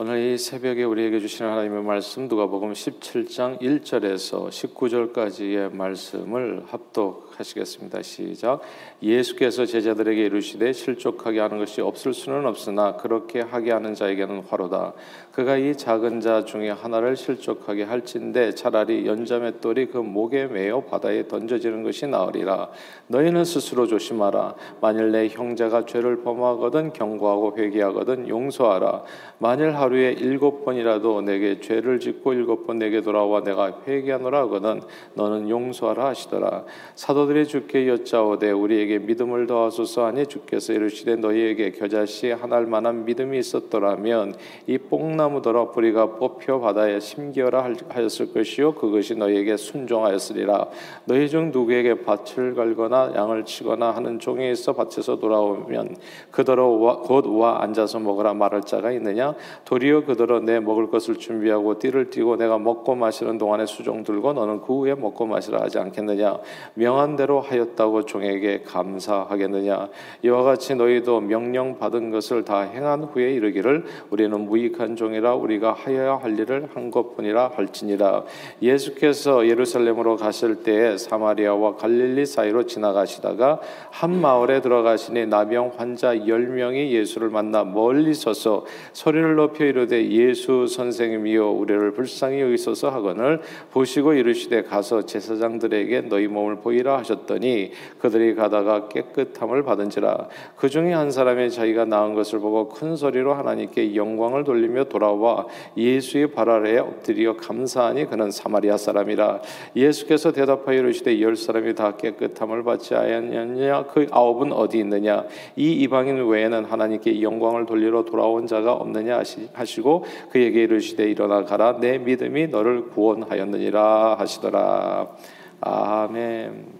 오늘 이 새벽에 우리에게 주시는 하나님의 말씀 누가복음 17장 1절에서 19절까지의 말씀을 합독하시겠습니다. 시작. 예수께서 제자들에게 이르시되 실족하게 하는 것이 없을 수는 없으나 그렇게 하게 하는 자에게는 화로다. 그가 이 작은 자 중에 하나를 실족하게 할진대 차라리 연자맷돌이 그 목에 매어 바다에 던져지는 것이 나으리라. 너희는 스스로 조심하라. 만일 내 형제가 죄를 범하거든 경고하고 회개하거든 용서하라. 만일 하 루에 일곱 번이라도 내게 죄를 짓고 일곱 번 내게 돌아와 내가 회개하노라 하거든 너는 용서하라 하시더라. 사도들이 주께 여짜오되 우리에게 믿음을 더하소서 하니 주께서 이르시되 너희에게 겨자씨 하날 만한 믿음이 있었더라면 이 뽕나무더러 뿌리가 뽑혀 바다에 심기어라 하였을 것이요 그것이 너희에게 순종하였으리라. 너희 중 누구에게 밭을 갈거나 양을 치거나 하는 종이 있어 밭에서 돌아오면 그더러 곧와 앉아서 먹으라 말할 자가 있느냐? 도 리어 그더러 내 먹을 것을 준비하고 띠를 띠고 내가 먹고 마시는 동안에 수종 들고 너는 그 후에 먹고 마시라 하지 않겠느냐? 명한 대로 하였다고 종에게 감사하겠느냐? 이와 같이 너희도 명령 받은 것을 다 행한 후에 이르기를 우리는 무익한 종이라 우리가 하여야 할 일을 한 것뿐이라 할지니라. 예수께서 예루살렘으로 가실 때에 사마리아와 갈릴리 사이로 지나가시다가 한 마을에 들어가시니 나병 환자 열 명이 예수를 만나 멀리 서서 소리를 높여 이르되 예수 선생님이여 우리를 불쌍히 여기소서 하거늘 보시고 이르시되 가서 제사장들에게 너희 몸을 보이라 하셨더니 그들이 가다가 깨끗함을 받은지라. 그 중에 한 사람이 자기가 나은 것을 보고 큰 소리로 하나님께 영광을 돌리며 돌아와 예수의 발 아래에 엎드려 감사하니 그는 사마리아 사람이라. 예수께서 대답하여 이르시되 열 사람이 다 깨끗함을 받지 아니하느냐? 그 아홉은 어디 있느냐? 이 이방인 외에는 하나님께 영광을 돌리러 돌아온 자가 없느냐? 하시 고 그에게 이르시되 일어나 가라 내 믿음이 너를 구원하였느니라 하시더라 아멘.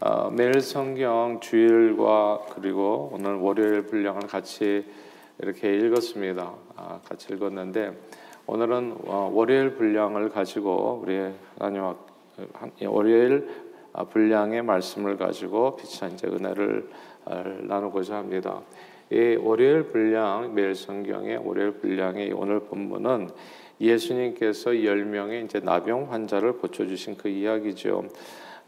어, 매일 성경 주일과 그리고 오늘 월요일 분량을 같이 이렇게 읽었습니다. 아, 같이 읽었는데 오늘은 어, 월요일 분량을 가지고 우리 하나님 월요일 분량의 말씀을 가지고 빛한 이제 은혜를 나누고자 합니다. 이 월요일 분량 매일 성경의 월요일 분량의 오늘 본문은 예수님께서 열 명의 이제 나병 환자를 고쳐 주신 그 이야기죠.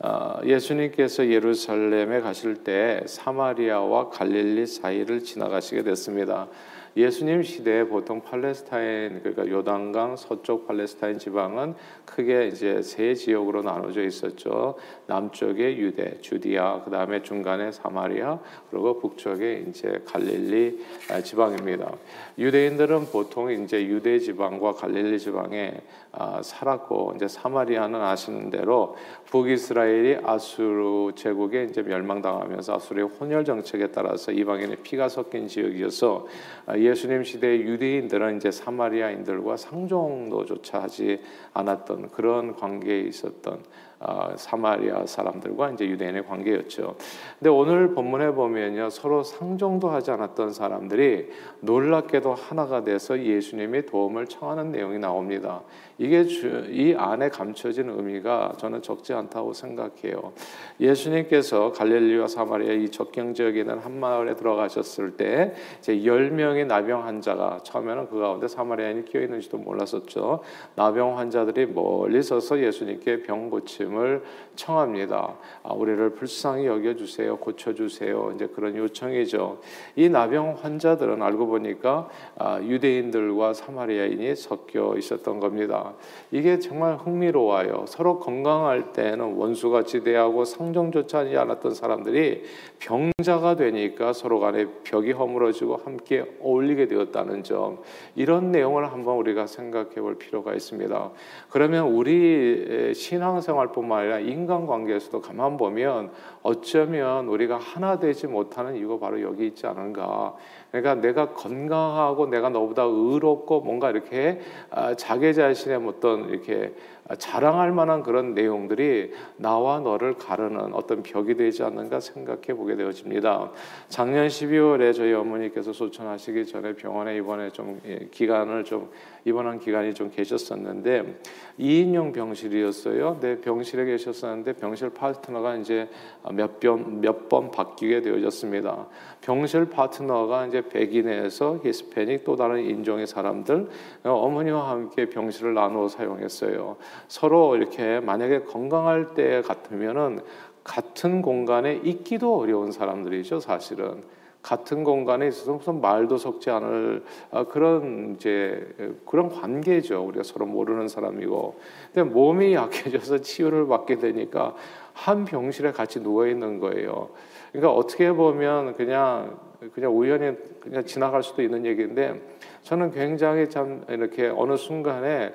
어, 예수님께서 예루살렘에 가실 때 사마리아와 갈릴리 사이를 지나가시게 됐습니다. 예수님 시대에 보통 팔레스타인 그러니까 요단강 서쪽 팔레스타인 지방은 크게 이제 세 지역으로 나눠져 있었죠. 남쪽에 유대, 주디아, 그 다음에 중간에 사마리아, 그리고 북쪽에 이제 갈릴리 아, 지방입니다. 유대인들은 보통 이제 유대 지방과 갈릴리 지방에 아, 살았고 이제 사마리아는 아시는 대로 북이스라엘이 아수르 제국에 이제 멸망당하면서 아수르의 혼혈 정책에 따라서 이방인의 피가 섞인 지역이어서 아, 예수님 시대 유대인들은 이제 사마리아인들과 상종도조차 하지 않았던 그런 관계에 있었던 어, 사마리아 사람들과 이제 유대인의 관계였죠. 근데 오늘 본문에 보면요 서로 상종도 하지 않았던 사람들이 놀랍게도 하나가 돼서 예수님의 도움을 청하는 내용이 나옵니다. 이게 주, 이 안에 감춰진 의미가 저는 적지 않다고 생각해요. 예수님께서 갈릴리와 사마리아 이 적경 지역에 있는 한 마을에 들어가셨을 때 이제 열 명의 나병 환자가 처음에는 그 가운데 사마리아인이 끼어 있는지도 몰랐었죠. 나병 환자들이 멀리 서서 예수님께 병 고침 말씀을 청합니다. 아, 우리를 불쌍히 여겨 주세요, 고쳐 주세요. 이제 그런 요청이죠. 이 나병 환자들은 알고 보니까 아, 유대인들과 사마리아인이 섞여 있었던 겁니다. 이게 정말 흥미로워요. 서로 건강할 때는 원수같이 대하고 상종조차 하지 않았던 사람들이 병자가 되니까 서로 간에 벽이 허물어지고 함께 어울리게 되었다는 점. 이런 내용을 한번 우리가 생각해 볼 필요가 있습니다. 그러면 우리 신앙생활 뿐 뿐만 아니라 인간관계에서도 가만 보면 어쩌면 우리가 하나 되지 못하는 이유가 바로 여기 있지 않은가. 그러니까 내가 건강하고 내가 너보다 의롭고 뭔가 이렇게 아, 자기 자신의 어떤 이렇게 자랑할 만한 그런 내용들이 나와 너를 가르는 어떤 벽이 되지 않는가 생각해 보게 되어집니다. 작년 12월에 저희 어머니께서 소천하시기 전에 병원에 입원해 좀 예, 기간을 좀 입원한 기간이 좀 계셨었는데 2인용 병실이었어요. 네, 병실에 계셨었는데 병실 파트너가 이제 몇번 바뀌게 되어졌습니다. 병실 파트너가 이제 백인에서 히스패닉 또 다른 인종의 사람들 어머니와 함께 병실을 나누어 사용했어요. 서로 이렇게 만약에 건강할 때 같으면은 같은 공간에 있기도 어려운 사람들이죠, 사실은. 같은 공간에 있어서 무슨 말도 섞지 않을 아, 그런 이제 그런 관계죠. 우리가 서로 모르는 사람이고, 근데 몸이 약해져서 치유를 받게 되니까 한 병실에 같이 누워 있는 거예요. 그러니까 어떻게 보면 그냥 그냥 우연히 그냥 지나갈 수도 있는 얘기인데 저는 굉장히 참 이렇게 어느 순간에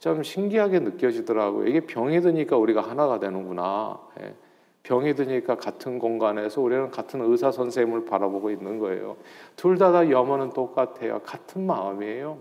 좀 신기하게 느껴지더라고요. 이게 병이 드니까 우리가 하나가 되는구나. 예. 병이 드니까 같은 공간에서 우리는 같은 의사 선생님을 바라보고 있는 거예요. 둘 다 다 염원은 똑같아요. 같은 마음이에요.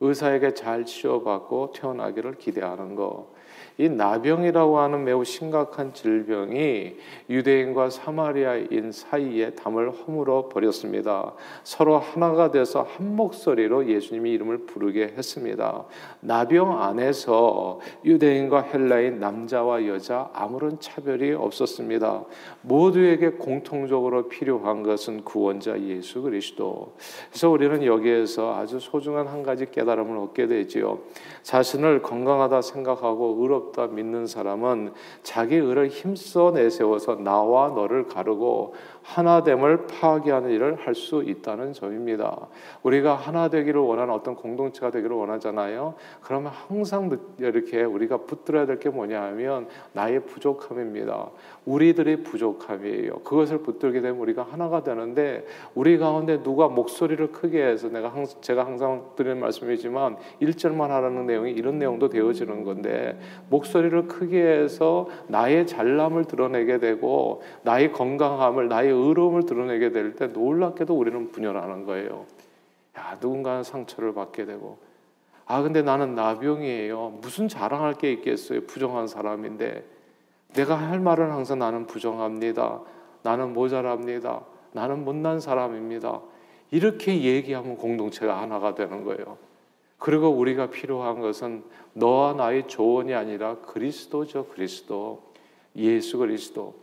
의사에게 잘 치료받고 태어나기를 기대하는 거. 이 나병이라고 하는 매우 심각한 질병이 유대인과 사마리아인 사이에 담을 허물어 버렸습니다. 서로 하나가 돼서 한 목소리로 예수님의 이름을 부르게 했습니다. 나병 안에서 유대인과 헬라인 남자와 여자 아무런 차별이 없었습니다. 모두에게 공통적으로 필요한 것은 구원자 예수 그리스도. 그래서 우리는 여기에서 아주 소중한 한 가지 깨달음을 얻게 되지요. 자신을 건강하다 생각하고 의롭 다 믿는 사람은 자기 의를 힘써 내세워서 나와 너를 가르고 하나됨을 파괴하는 일을 할 수 있다는 점입니다. 우리가 하나 되기를 원하는 어떤 공동체가 되기를 원하잖아요. 그러면 항상 이렇게 우리가 붙들어야 될 게 뭐냐면 나의 부족함입니다. 우리들의 부족함이에요. 그것을 붙들게 되면 우리가 하나가 되는데 우리 가운데 누가 목소리를 크게 해서 내가 항상 제가 항상 드리는 말씀이지만 1절만 하라는 내용이 이런 내용도 되어지는 건데 목소리를 크게 해서 나의 잘남을 드러내게 되고 나의 건강함을 나의 의로움을 드러내게 될 때 놀랍게도 우리는 분열하는 거예요. 야, 누군가는 상처를 받게 되고 아 근데 나는 나병이에요. 무슨 자랑할 게 있겠어요. 부정한 사람인데 내가 할 말은 항상 나는 부정합니다. 나는 모자랍니다. 나는 못난 사람입니다. 이렇게 얘기하면 공동체가 하나가 되는 거예요. 그리고 우리가 필요한 것은 너와 나의 조언이 아니라 그리스도죠, 그리스도. 예수 그리스도.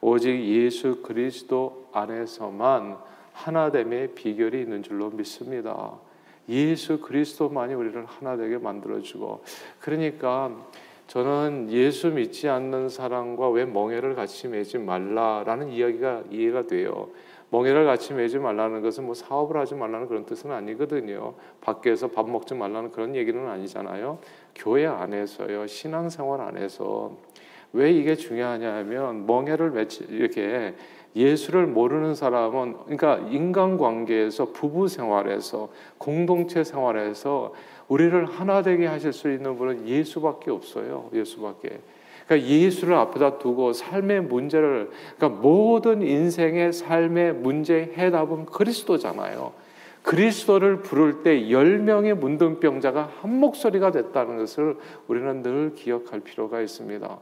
오직 예수 그리스도 안에서만 하나됨의 비결이 있는 줄로 믿습니다. 예수 그리스도만이 우리를 하나 되게 만들어주고 그러니까 저는 예수 믿지 않는 사람과 왜 멍해를 같이 매지 말라라는 이야기가 이해가 돼요. 멍해를 같이 매지 말라는 것은 뭐 사업을 하지 말라는 그런 뜻은 아니거든요. 밖에서 밥 먹지 말라는 그런 얘기는 아니잖아요. 교회 안에서요, 신앙생활 안에서 왜 이게 중요하냐면 멍해를 맺지 이렇게 예수를 모르는 사람은 그러니까 인간관계에서 부부 생활에서 공동체 생활에서 우리를 하나 되게 하실 수 있는 분은 예수밖에 없어요. 예수밖에. 그러니까 예수를 앞에다 두고 삶의 문제를 그러니까 모든 인생의 삶의 문제 해답은 그리스도잖아요. 그리스도를 부를 때 열명의 문둥병자가 한 목소리가 됐다는 것을 우리는 늘 기억할 필요가 있습니다.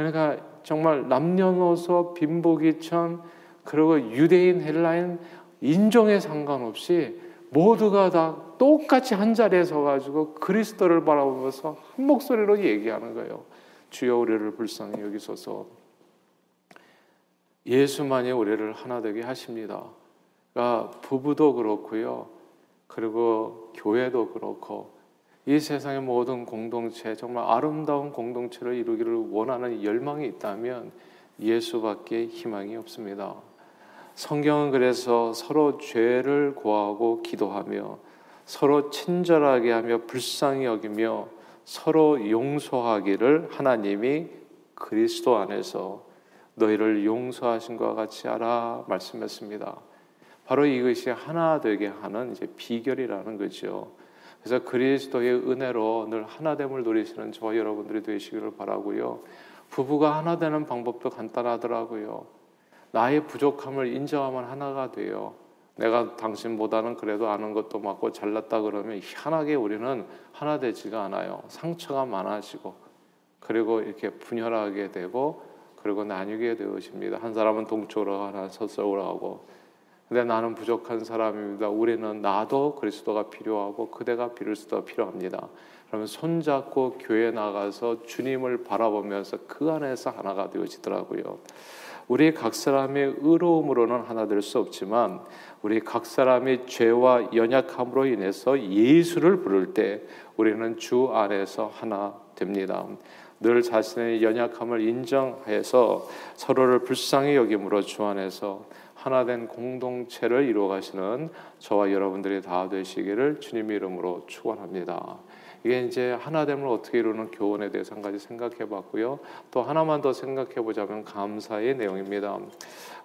그러니까 정말 남녀노소 빈부귀천 그리고 유대인 헬라인 인종에 상관없이 모두가 다 똑같이 한 자리에 서 가지고 그리스도를 바라보면서 한 목소리로 얘기하는 거예요. 주여 우리를 불쌍히 여기소서. 예수만이 우리를 하나 되게 하십니다. 그러니까 부부도 그렇고요. 그리고 교회도 그렇고 이 세상의 모든 공동체 정말 아름다운 공동체를 이루기를 원하는 열망이 있다면 예수밖에 희망이 없습니다. 성경은 그래서 서로 죄를 고하고 기도하며 서로 친절하게 하며 불쌍히 여기며 서로 용서하기를 하나님이 그리스도 안에서 너희를 용서하신 것 같이 알아 말씀했습니다. 바로 이것이 하나 되게 하는 이제 비결이라는 거죠. 그래서 그리스도의 은혜로 늘 하나됨을 누리시는 저 여러분들이 되시기를 바라고요. 부부가 하나 되는 방법도 간단하더라고요. 나의 부족함을 인정하면 하나가 돼요. 내가 당신보다는 그래도 아는 것도 많고 잘났다 그러면 희한하게 우리는 하나 되지가 않아요. 상처가 많아지고 그리고 이렇게 분열하게 되고 그리고 나뉘게 되어집니다. 한 사람은 동쪽으로 하나 서쪽으로 하고 근데 나는 부족한 사람입니다. 우리는 나도 그리스도가 필요하고 그대가 그리스도가 필요합니다. 그러면 손잡고 교회 나가서 주님을 바라보면서 그 안에서 하나가 되어지더라고요. 우리 각 사람의 의로움으로는 하나 될 수 없지만 우리 각 사람의 죄와 연약함으로 인해서 예수를 부를 때 우리는 주 안에서 하나 됩니다. 늘 자신의 연약함을 인정해서 서로를 불쌍히 여김으로 주 안에서 하나된 공동체를 이루어 가시는 저와 여러분들이 다 되시기를 주님의 이름으로 축원합니다. 이게 이제 하나됨을 어떻게 이루는 교훈에 대해서 한 가지 생각해 봤고요. 또 하나만 더 생각해 보자면 감사의 내용입니다.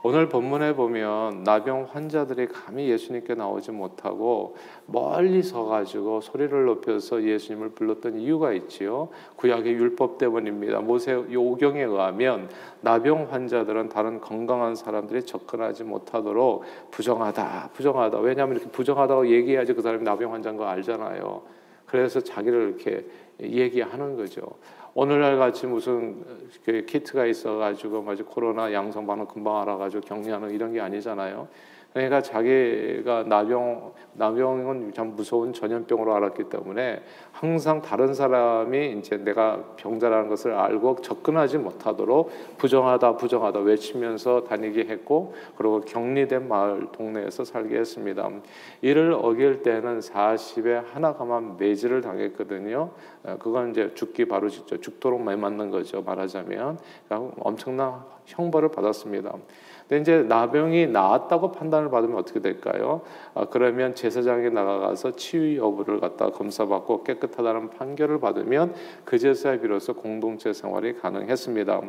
오늘 본문에 보면 나병 환자들이 감히 예수님께 나오지 못하고 멀리 서 가지고 소리를 높여서 예수님을 불렀던 이유가 있지요. 구약의 율법 때문입니다. 모세 요경에 의하면 나병 환자들은 다른 건강한 사람들이 접근하지 못하도록 부정하다, 부정하다. 왜냐하면 이렇게 부정하다고 얘기해야지 그 사람이 나병 환자인 거 알잖아요. 그래서 자기를 이렇게 얘기하는 거죠. 오늘날 같이 무슨 그 키트가 있어가지고 마치 코로나 양성 반응 금방 알아가지고 격리하는 이런 게 아니잖아요. 그러니까 자기가 나병 나병은 참 무서운 전염병으로 알았기 때문에 항상 다른 사람이 이제 내가 병자라는 것을 알고 접근하지 못하도록 부정하다 부정하다 외치면서 다니게 했고 그리고 격리된 마을 동네에서 살게 했습니다. 이를 어길 때는 40에 하나가만 매질을 당했거든요. 어, 그건 이제 죽기 바로 직접 죽도록 매 맞는 거죠. 말하자면 엄청난 형벌을 받았습니다. 근데 이제 나병이 나았다고 판단을 받으면 어떻게 될까요? 아, 그러면 제사장에 나가서 치유 여부를 갖다 검사받고 깨끗하다는 판결을 받으면 그제서야 비로소 공동체 생활이 가능했습니다.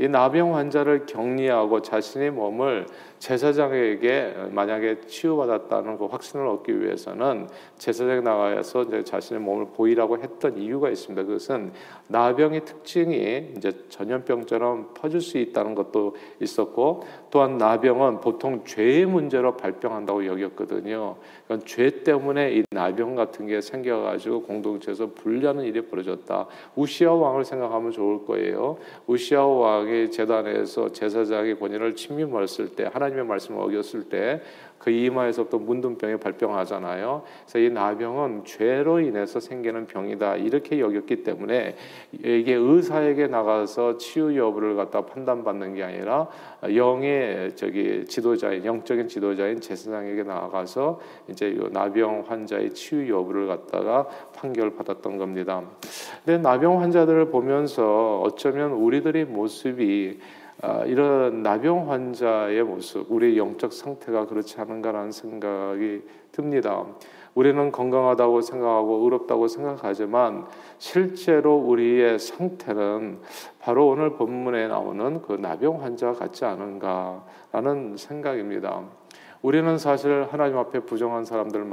이 나병 환자를 격리하고 자신의 몸을 제사장에게 만약에 치유받았다는 그 확신을 얻기 위해서는 제사장에 나가서 이제 자신의 몸을 보이라고 했던 이유가 있습니다. 그것은 나병의 특징이 이제 전염병처럼 퍼질 수 있다는 것도 있었고 또한 나병은 보통 죄의 문제로 발병한다고 여겼거든요. 그러니까 죄 때문에 이 나병 같은 게 생겨가지고 공동체에서 불리하는 일이 벌어졌다. 우시아 왕을 생각하면 좋을 거예요. 우시아 왕이 재단에서 제사장의 권위를 침입했을 때 하나 하나님의 말씀을 어겼을 때 그 이마에서부터 문둥병이 발병하잖아요. 그래서 이 나병은 죄로 인해서 생기는 병이다 이렇게 여겼기 때문에 이게 의사에게 나가서 치유 여부를 갖다 판단받는 게 아니라 영의 저기 지도자인 영적인 지도자인 제사장에게 나가서 이제 이 나병 환자의 치유 여부를 갖다가 판결 받았던 겁니다. 근데 나병 환자들을 보면서 어쩌면 우리들의 모습이 아, 이런 나병 환자의 모습, 우리의 영적 상태가 그렇지 않은가라는 생각이 듭니다. 우리는 건강하다고 생각하고 의롭다고 생각하지만 실제로 우리의 상태는 바로 오늘 본문에 나오는 그 나병 환자 같지 않은가라는 생각입니다. 우리는 사실 하나님 앞에 부정한 사람들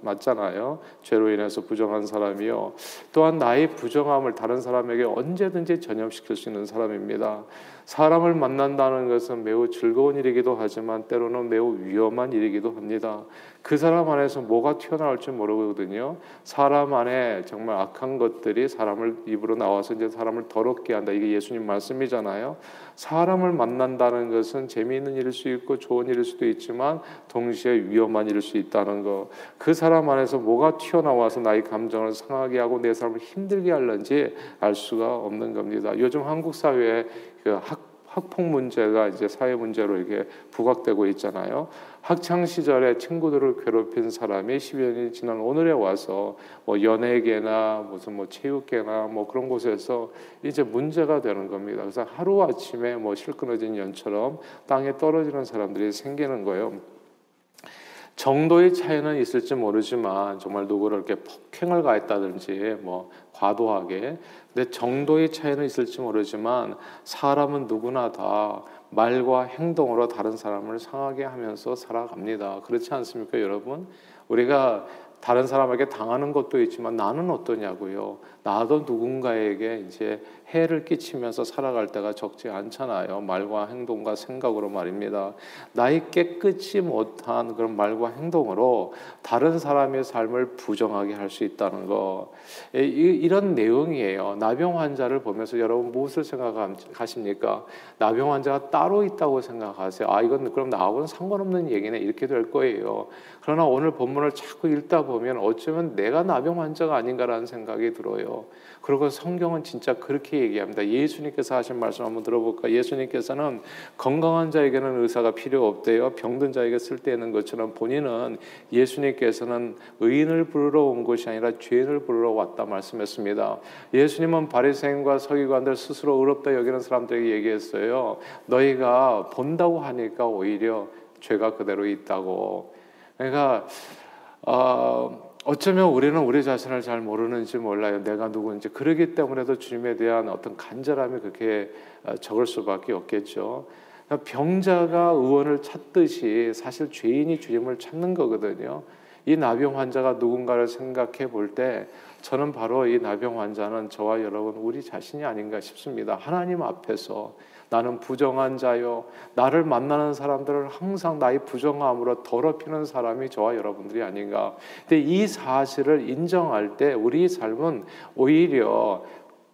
맞잖아요. 죄로 인해서 부정한 사람이요. 또한 나의 부정함을 다른 사람에게 언제든지 전염시킬 수 있는 사람입니다. 사람을 만난다는 것은 매우 즐거운 일이기도 하지만 때로는 매우 위험한 일이기도 합니다. 그 사람 안에서 뭐가 튀어나올지 모르거든요. 사람 안에 정말 악한 것들이 사람을 입으로 나와서 이제 사람을 더럽게 한다. 이게 예수님 말씀이잖아요. 사람을 만난다는 것은 재미있는 일일 수 있고 좋은 일일 수도 있지만 동시에 위험한 일일 수 있다는 거. 그 사람 안에서 뭐가 튀어나와서 나의 감정을 상하게 하고 내 삶을 힘들게 할는지 알 수가 없는 겁니다. 요즘 한국 사회에 그 학 학폭 문제가 이제 사회 문제로 이렇게 부각되고 있잖아요. 학창 시절에 친구들을 괴롭힌 사람이 10여 년이 지난 오늘에 와서 뭐 연예계나 무슨 뭐 체육계나 뭐 그런 곳에서 이제 문제가 되는 겁니다. 그래서 하루 아침에 뭐 실끈어진 연처럼 땅에 떨어지는 사람들이 생기는 거예요. 정도의 차이는 있을지 모르지만 정말 누구를 이렇게 폭행을 가했다든지 뭐 과도하게 근데 정도의 차이는 있을지 모르지만 사람은 누구나 다 말과 행동으로 다른 사람을 상하게 하면서 살아갑니다. 그렇지 않습니까, 여러분? 우리가 다른 사람에게 당하는 것도 있지만 나는 어떠냐고요. 나도 누군가에게 이제 해를 끼치면서 살아갈 때가 적지 않잖아요. 말과 행동과 생각으로 말입니다. 나의 깨끗이 못한 그런 말과 행동으로 다른 사람의 삶을 부정하게 할 수 있다는 거. 이런 내용이에요. 나병 환자를 보면서 여러분 무엇을 생각하십니까? 나병 환자가 따로 있다고 생각하세요. 아, 이건 그럼 나하고는 상관없는 얘기네. 이렇게 될 거예요. 그러나 오늘 본문을 자꾸 읽다 보면 어쩌면 내가 나병 환자가 아닌가라는 생각이 들어요. 그리고 성경은 진짜 그렇게 얘기합니다. 예수님께서 하신 말씀 한번 들어볼까? 예수님께서는 건강한 자에게는 의사가 필요 없대요. 병든 자에게 쓸데있는 것처럼 본인은 예수님께서는 의인을 부르러 온 것이 아니라 죄인을 부르러 왔다 말씀했습니다. 예수님은 바리새인과 서기관들 스스로 의롭다 여기는 사람들에게 얘기했어요. 너희가 본다고 하니까 오히려 죄가 그대로 있다고. 그러니까 어, 어쩌면 우리는 우리 자신을 잘 모르는지 몰라요. 내가 누구인지. 그러기 때문에도 주님에 대한 어떤 간절함이 그렇게 어, 적을 수밖에 없겠죠. 병자가 의원을 찾듯이 사실 죄인이 주님을 찾는 거거든요. 이 나병 환자가 누군가를 생각해 볼 때 저는 바로 이 나병 환자는 저와 여러분 우리 자신이 아닌가 싶습니다. 하나님 앞에서 나는 부정한 자요. 나를 만나는 사람들을 항상 나의 부정함으로 더럽히는 사람이 저와 여러분들이 아닌가. 근데 이 사실을 인정할 때 우리 삶은 오히려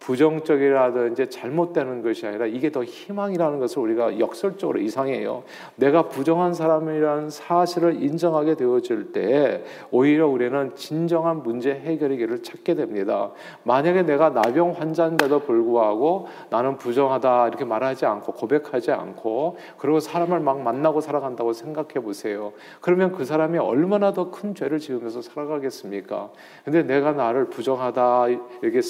부정적이라든지 잘못되는 것이 아니라 이게 더 희망이라는 것을 우리가 역설적으로 이상해요. 내가 부정한 사람이라는 사실을 인정하게 되어질 때 오히려 우리는 진정한 문제 해결의 길을 찾게 됩니다. 만약에 내가 나병 환자인데도 불구하고 나는 부정하다 이렇게 말하지 않고 고백하지 않고 그리고 사람을 막 만나고 살아간다고 생각해 보세요. 그러면 그 사람이 얼마나 더 큰 죄를 지으면서 살아가겠습니까? 근데 내가 나를 부정하다 이렇게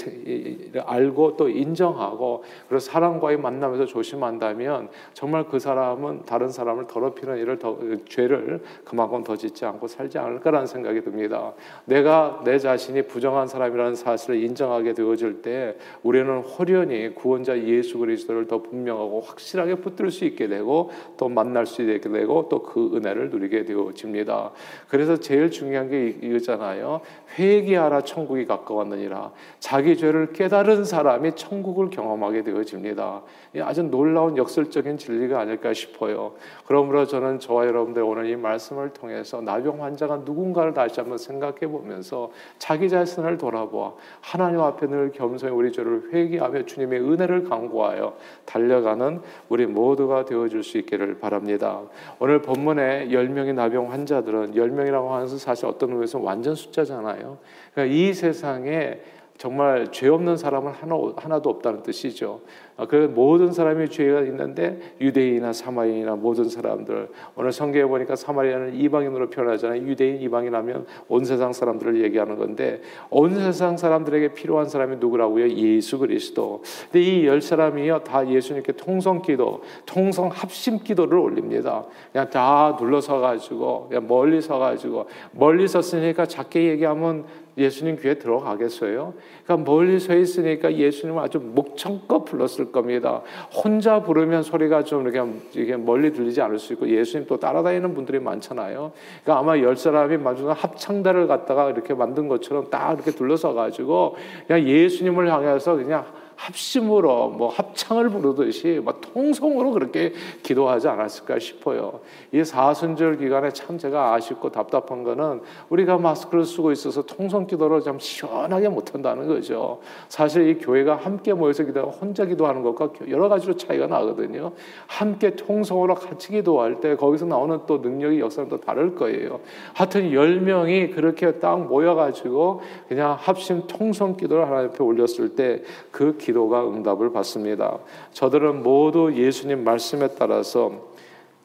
알고 또 인정하고 그리고 사람과의 만남에서 조심한다면 정말 그 사람은 다른 사람을 더럽히는 일을 더 죄를 그만큼 더 짓지 않고 살지 않을까라는 생각이 듭니다. 내가 내 자신이 부정한 사람이라는 사실을 인정하게 되어질 때 우리는 호련히 구원자 예수 그리스도를 더 분명하고 확실하게 붙들 수 있게 되고 또 만날 수 있게 되고 또 그 은혜를 누리게 되어집니다. 그래서 제일 중요한 게 이거잖아요. 회개하라 천국이 가까웠느니라. 자기 죄를 깨달은 사람이 천국을 경험하게 되어집니다. 아주 놀라운 역설적인 진리가 아닐까 싶어요. 그러므로 저는 저와 여러분들 오늘 이 말씀을 통해서 나병 환자가 누군가를 다시 한번 생각해 보면서 자기 자신을 돌아보아 하나님 앞에 늘 겸손히 우리 죄를 회개하며 주님의 은혜를 강구하여 달려가는 우리 모두가 되어줄 수 있기를 바랍니다. 오늘 본문에 10명의 나병 환자들은 10명이라고 하는 사실 어떤 의미에서 완전 숫자잖아요. 그러니까 이 세상에 정말 죄 없는 사람은 하나, 하나도 없다는 뜻이죠. 아, 그 모든 사람이 죄가 있는데 유대인이나 사마리아나 모든 사람들 오늘 성경에 보니까 사마리아는 이방인으로 표현하잖아요. 유대인 이방인 하면 온 세상 사람들을 얘기하는 건데 온 세상 사람들에게 필요한 사람이 누구라고요? 예수 그리스도. 근데 이 열 사람이요 다 예수님께 통성 기도, 통성 합심 기도를 올립니다. 그냥 다 눌러서 가지고 그냥 멀리 서 가지고 멀리 섰으니까 작게 얘기하면 예수님 귀에 들어가겠어요? 그러니까 멀리 서 있으니까 예수님을 아주 목청껏 불렀을 겁니다. 혼자 부르면 소리가 좀 이렇게, 이렇게 멀리 들리지 않을 수 있고 예수님 또 따라다니는 분들이 많잖아요. 그러니까 아마 열 사람이 마주한 합창단을 갖다가 이렇게 만든 것처럼 딱 이렇게 둘러서 가지고 그냥 예수님을 향해서 그냥 합심으로 뭐 합창을 부르듯이 막 통성으로 그렇게 기도하지 않았을까 싶어요. 이 사순절 기간에 참 제가 아쉽고 답답한 거는 우리가 마스크를 쓰고 있어서 통성 기도를 좀 시원하게 못 한다는 거죠. 사실 이 교회가 함께 모여서 기도하고 혼자 기도하는 것과 여러 가지로 차이가 나거든요. 함께 통성으로 같이 기도할 때 거기서 나오는 또 능력이 역사는 또 다를 거예요. 하여튼 열 명이 그렇게 딱 모여 가지고 그냥 합심 통성 기도를 하나님 앞에 올렸을 때그 기도가 응답을 받습니다. 저들은 모두 예수님 말씀에 따라서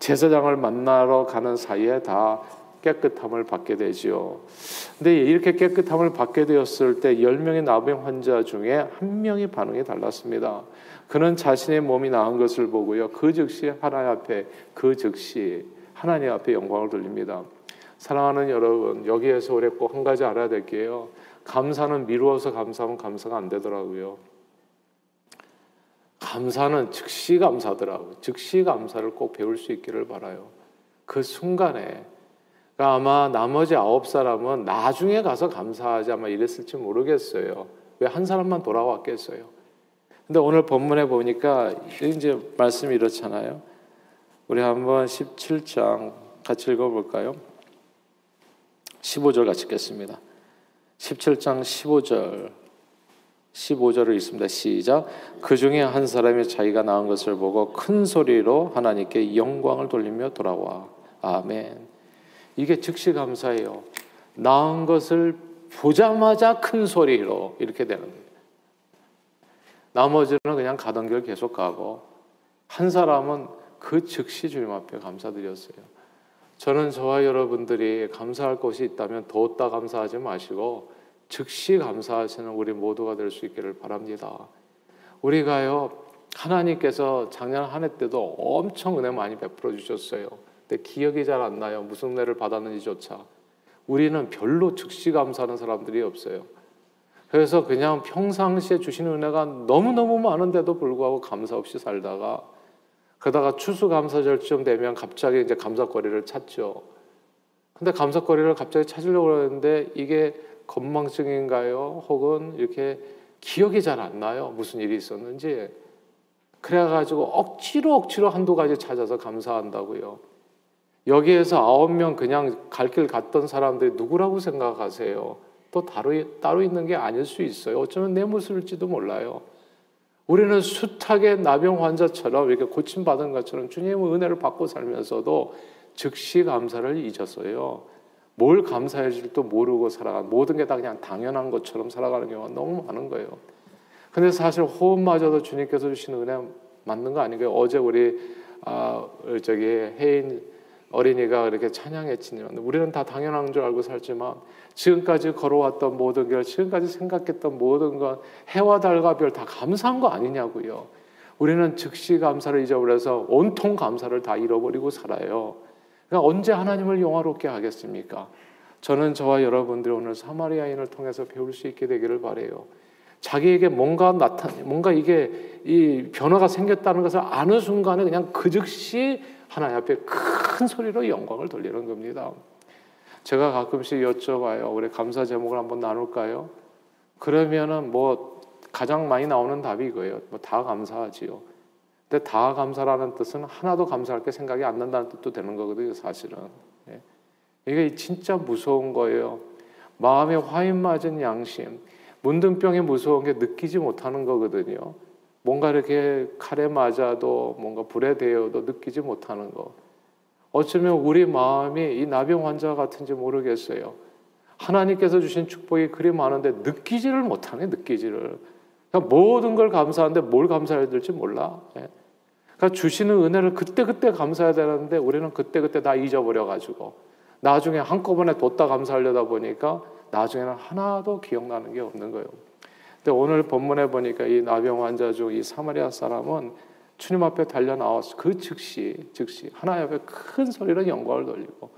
제사장을 만나러 가는 사이에 다 깨끗함을 받게 되지요. 근데 이렇게 깨끗함을 받게 되었을 때 10명의 나병 환자 중에 한 명의 반응이 달랐습니다. 그는 자신의 몸이 나은 것을 보고요. 그 즉시 하나님 앞에 그 즉시 하나님 앞에 영광을 돌립니다. 사랑하는 여러분, 여기에서 우리 꼭한 가지 알아야 될 게요. 감사는 미루어서 감사하면 감사가 안 되더라고요. 감사는 즉시 감사더라고요. 즉시 감사를 꼭 배울 수 있기를 바라요. 그 순간에 그러니까 아마 나머지 아홉 사람은 나중에 가서 감사하지 아마 이랬을지 모르겠어요. 왜 한 사람만 돌아왔겠어요? 근데 오늘 본문에 보니까 이제 말씀이 이렇잖아요. 우리 한번 17장 같이 읽어볼까요? 15절 같이 읽겠습니다. 17장 15절 15절을 읽습니다. 시작. 그 중에 한 사람이 자기가 낳은 것을 보고 큰 소리로 하나님께 영광을 돌리며 돌아와. 아멘. 이게 즉시 감사예요. 나은 것을 보자마자 큰 소리로 이렇게 되는 거예요. 나머지는 그냥 가던 길 계속 가고 한 사람은 그 즉시 주님 앞에 감사드렸어요. 저는 저와 여러분들이 감사할 것이 있다면 뒀다 감사하지 마시고 즉시 감사하시는 우리 모두가 될 수 있기를 바랍니다. 우리가요 하나님께서 작년 한 해 때도 엄청 은혜 많이 베풀어 주셨어요. 근데 기억이 잘 안 나요. 무슨 은혜를 받았는지조차. 우리는 별로 즉시 감사하는 사람들이 없어요. 그래서 그냥 평상시에 주시는 은혜가 너무너무 많은데도 불구하고 감사 없이 살다가 그러다가 추수감사절쯤 되면 갑자기 이제 감사거리를 찾죠. 근데 감사거리를 갑자기 찾으려고 그러는데 이게 건망증인가요? 혹은 이렇게 기억이 잘 안 나요. 무슨 일이 있었는지. 그래가지고 억지로 억지로 한두 가지 찾아서 감사한다고요. 여기에서 아홉 명 그냥 갈 길 갔던 사람들이 누구라고 생각하세요? 또 따로, 따로 있는 게 아닐 수 있어요. 어쩌면 내 모습일지도 몰라요. 우리는 숱하게 나병 환자처럼 이렇게 고침받은 것처럼 주님의 은혜를 받고 살면서도 즉시 감사를 잊었어요. 뭘 감사해 줄지도 모르고 살아가 모든 게 다 그냥 당연한 것처럼 살아가는 경우가 너무 많은 거예요. 근데 사실 호흡마저도 주님께서 주시는 은혜 맞는 거 아닌가요? 어제 우리 아 저기 혜인 어린이가 그렇게 찬양했지만 우리는 다 당연한 줄 알고 살지만 지금까지 걸어왔던 모든 걸 지금까지 생각했던 모든 건 해와 달과 별 다 감사한 거 아니냐고요. 우리는 즉시 감사를 잊어버려서 온통 감사를 다 잃어버리고 살아요. 그러니까 언제 하나님을 영화롭게 하겠습니까? 저는 저와 여러분들이 오늘 사마리아인을 통해서 배울 수 있게 되기를 바래요. 자기에게 뭔가 나타, 뭔가 이게 이 변화가 생겼다는 것을 아는 순간에 그냥 그 즉시 하나님 앞에 큰 소리로 영광을 돌리는 겁니다. 제가 가끔씩 여쭤봐요. 우리 감사 제목을 한번 나눌까요? 그러면은 뭐 가장 많이 나오는 답이 이거예요. 뭐 다 감사하지요. 근데 다 감사라는 뜻은 하나도 감사할 게 생각이 안 난다는 뜻도 되는 거거든요, 사실은. 예. 이게 진짜 무서운 거예요. 마음에 화인 맞은 양심. 문둥병이 무서운 게 느끼지 못하는 거거든요. 뭔가 이렇게 칼에 맞아도 뭔가 불에 대어도 느끼지 못하는 거. 어쩌면 우리 마음이 이 나병 환자 같은지 모르겠어요. 하나님께서 주신 축복이 그리 많은데 느끼지를 못하네, 느끼지를. 그러니까 모든 걸 감사하는데 뭘 감사해야 될지 몰라. 예. 그러니까 주시는 은혜를 그때그때 감사해야 되는데 우리는 그때그때 다 잊어버려가지고 나중에 한꺼번에 뒀다 감사하려다 보니까 나중에는 하나도 기억나는 게 없는 거예요. 근데 오늘 본문에 보니까 이 나병 환자 중 이 사마리아 사람은 주님 앞에 달려 나와서 그 즉시 즉시 하나님 앞에 큰 소리로 영광을 돌리고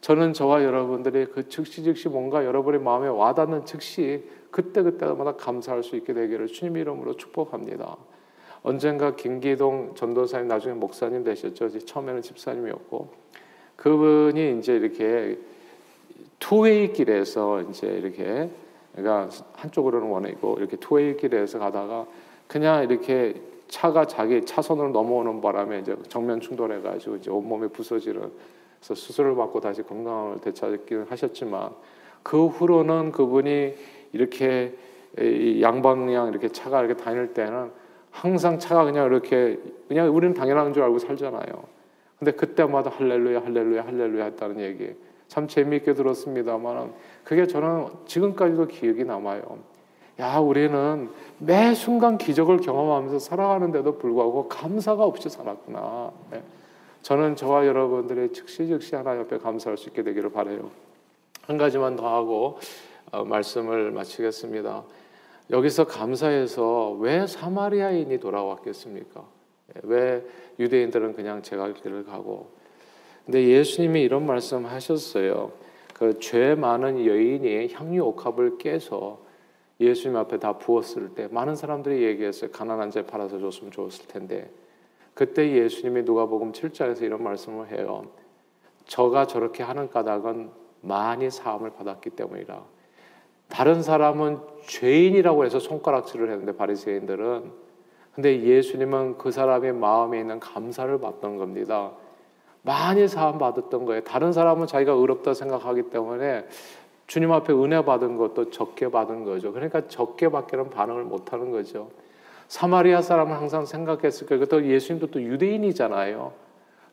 저는 저와 여러분들이 그 즉시 즉시 뭔가 여러분의 마음에 와닿는 즉시 그때 그때마다 감사할 수 있게 되기를 주님 이름으로 축복합니다. 언젠가 김기동 전도사님 나중에 목사님 되셨죠. 처음에는 집사님이었고 그분이 이제 이렇게 투웨이 길에서 이제 이렇게 그러니까 한쪽으로는 원이고 이렇게 투웨이 길에서 가다가 그냥 이렇게 차가 자기 차선으로 넘어오는 바람에 이제 정면 충돌해 가지고 이제 온몸에 부서지는 그래서 수술을 받고 다시 건강을 되찾기는 하셨지만 그 후로는 그분이 이렇게 양방향 이렇게 차가 이렇게 다닐 때는 항상 차가 그냥 이렇게 그냥 우리는 당연한 줄 알고 살잖아요. 근데 그때마다 할렐루야 할렐루야 할렐루야 했다는 얘기 참 재미있게 들었습니다만 그게 저는 지금까지도 기억이 남아요. 야, 우리는 매 순간 기적을 경험하면서 살아가는데도 불구하고 감사가 없이 살았구나. 네. 저는 저와 여러분들의 즉시 즉시 하나님 앞에 감사할 수 있게 되기를 바래요. 한 가지만 더 하고 어, 말씀을 마치겠습니다. 여기서 감사해서 왜 사마리아인이 돌아왔겠습니까? 네, 왜 유대인들은 그냥 제갈 길을 가고 근데 예수님이 이런 말씀 하셨어요. 그 죄 많은 여인이 향유 옥합을 깨서 예수님 앞에 다 부었을 때 많은 사람들이 얘기했어요. 가난한 자 팔아서 줬으면 좋았을 텐데 그때 예수님이 누가복음 7장에서 이런 말씀을 해요. 저가 저렇게 하는 까닭은 많이 사함을 받았기 때문이라. 다른 사람은 죄인이라고 해서 손가락질을 했는데 바리새인들은 근데 예수님은 그 사람의 마음에 있는 감사를 받던 겁니다. 많이 사함 받았던 거예요. 다른 사람은 자기가 의롭다 생각하기 때문에 주님 앞에 은혜 받은 것도 적게 받은 거죠. 그러니까 적게 받기는 반응을 못 하는 거죠. 사마리아 사람은 항상 생각했을 거예요. 또 예수님도 또 유대인이잖아요.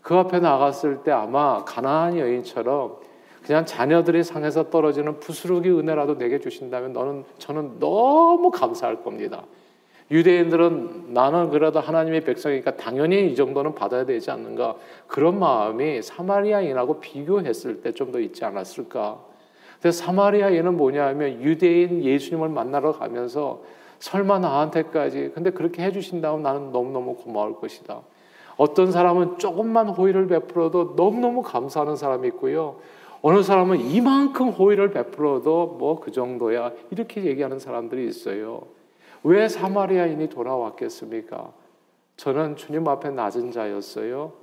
그 앞에 나갔을 때 아마 가나안 여인처럼 그냥 자녀들이 상에서 떨어지는 부스러기 은혜라도 내게 주신다면 너는 저는 너무 감사할 겁니다. 유대인들은 나는 그래도 하나님의 백성이니까 당연히 이 정도는 받아야 되지 않는가 그런 마음이 사마리아인하고 비교했을 때 좀 더 있지 않았을까. 근데 사마리아인은 뭐냐면 유대인 예수님을 만나러 가면서 설마 나한테까지 근데 그렇게 해주신다면 나는 너무너무 고마울 것이다. 어떤 사람은 조금만 호의를 베풀어도 너무너무 감사하는 사람이 있고요. 어느 사람은 이만큼 호의를 베풀어도 뭐 그 정도야 이렇게 얘기하는 사람들이 있어요. 왜 사마리아인이 돌아왔겠습니까? 저는 주님 앞에 낮은 자였어요.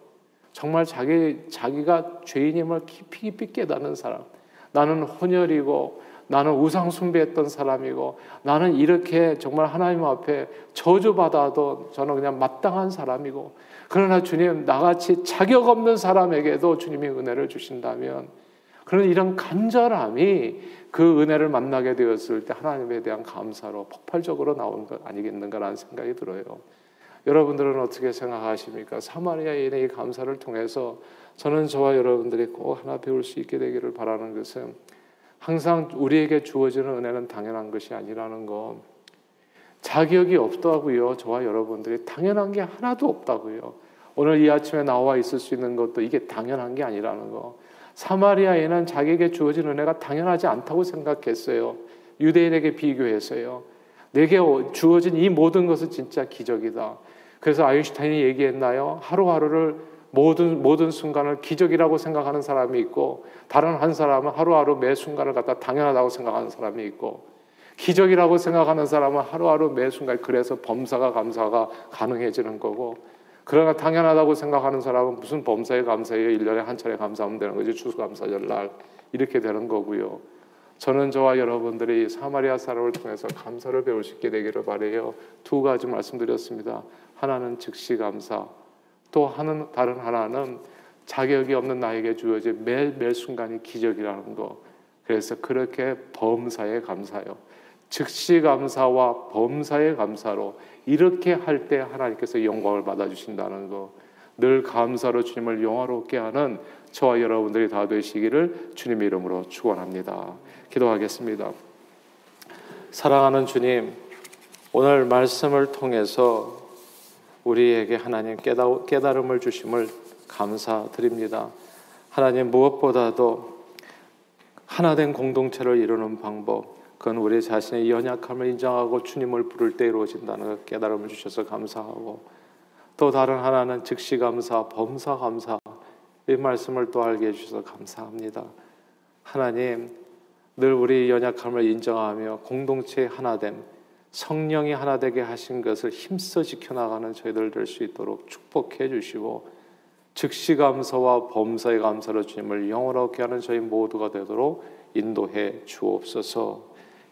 정말 자기 자기가 죄인임을 깊이 깊이 깨닫는 사람. 나는 혼혈이고 나는 우상 숭배했던 사람이고 나는 이렇게 정말 하나님 앞에 저주받아도 저는 그냥 마땅한 사람이고 그러나 주님 나같이 자격 없는 사람에게도 주님이 은혜를 주신다면 그런 이런 간절함이 그 은혜를 만나게 되었을 때 하나님에 대한 감사로 폭발적으로 나온 것 아니겠는가라는 생각이 들어요. 여러분들은 어떻게 생각하십니까? 사마리아인의 이 감사를 통해서 저는 저와 여러분들이 꼭 하나 배울 수 있게 되기를 바라는 것은 항상 우리에게 주어지는 은혜는 당연한 것이 아니라는 것. 자격이 없다고요. 저와 여러분들이 당연한 게 하나도 없다고요. 오늘 이 아침에 나와 있을 수 있는 것도 이게 당연한 게 아니라는 거. 사마리아인은 자기에게 주어진 은혜가 당연하지 않다고 생각했어요. 유대인에게 비교해서요. 내게 주어진 이 모든 것은 진짜 기적이다. 그래서 아인슈타인이 얘기했나요? 하루하루를 모든 모든 순간을 기적이라고 생각하는 사람이 있고 다른 한 사람은 하루하루 매 순간을 갖다 당연하다고 생각하는 사람이 있고 기적이라고 생각하는 사람은 하루하루 매 순간 그래서 범사가 감사가 가능해지는 거고 그러나 당연하다고 생각하는 사람은 무슨 범사에 감사해요? 1년에 한 차례 감사하면 되는 거지. 추수감사절 날. 이렇게 되는 거고요. 저는 저와 여러분들이 사마리아 사람을 통해서 감사를 배울 수 있게 되기를 바래요. 두 가지 말씀드렸습니다. 하나는 즉시 감사, 또 하는 다른 하나는 자격이 없는 나에게 주어진 매 매 순간이 기적이라는 거. 그래서 그렇게 범사에 감사요. 즉시 감사와 범사의 감사로 이렇게 할 때 하나님께서 영광을 받아 주신다는 거. 늘 감사로 주님을 영화롭게 하는 저와 여러분들이 다 되시기를 주님의 이름으로 축원합니다. 기도하겠습니다. 사랑하는 주님, 오늘 말씀을 통해서 우리에게 하나님 깨달음을 주심을 감사드립니다. 하나님 무엇보다도 하나된 공동체를 이루는 방법, 그건 우리 자신의 연약함을 인정하고 주님을 부를 때 이루어진다는 깨달음을 주셔서 감사하고 또 다른 하나는 즉시 감사, 범사 감사 이 말씀을 또 알게 해주셔서 감사합니다. 하나님 늘 우리 연약함을 인정하며 공동체의 하나됨, 성령이 하나 되게 하신 것을 힘써 지켜나가는 저희들 될 수 있도록 축복해 주시고 즉시 감사와 범사의 감사로 주님을 영원하게 하는 저희 모두가 되도록 인도해 주옵소서.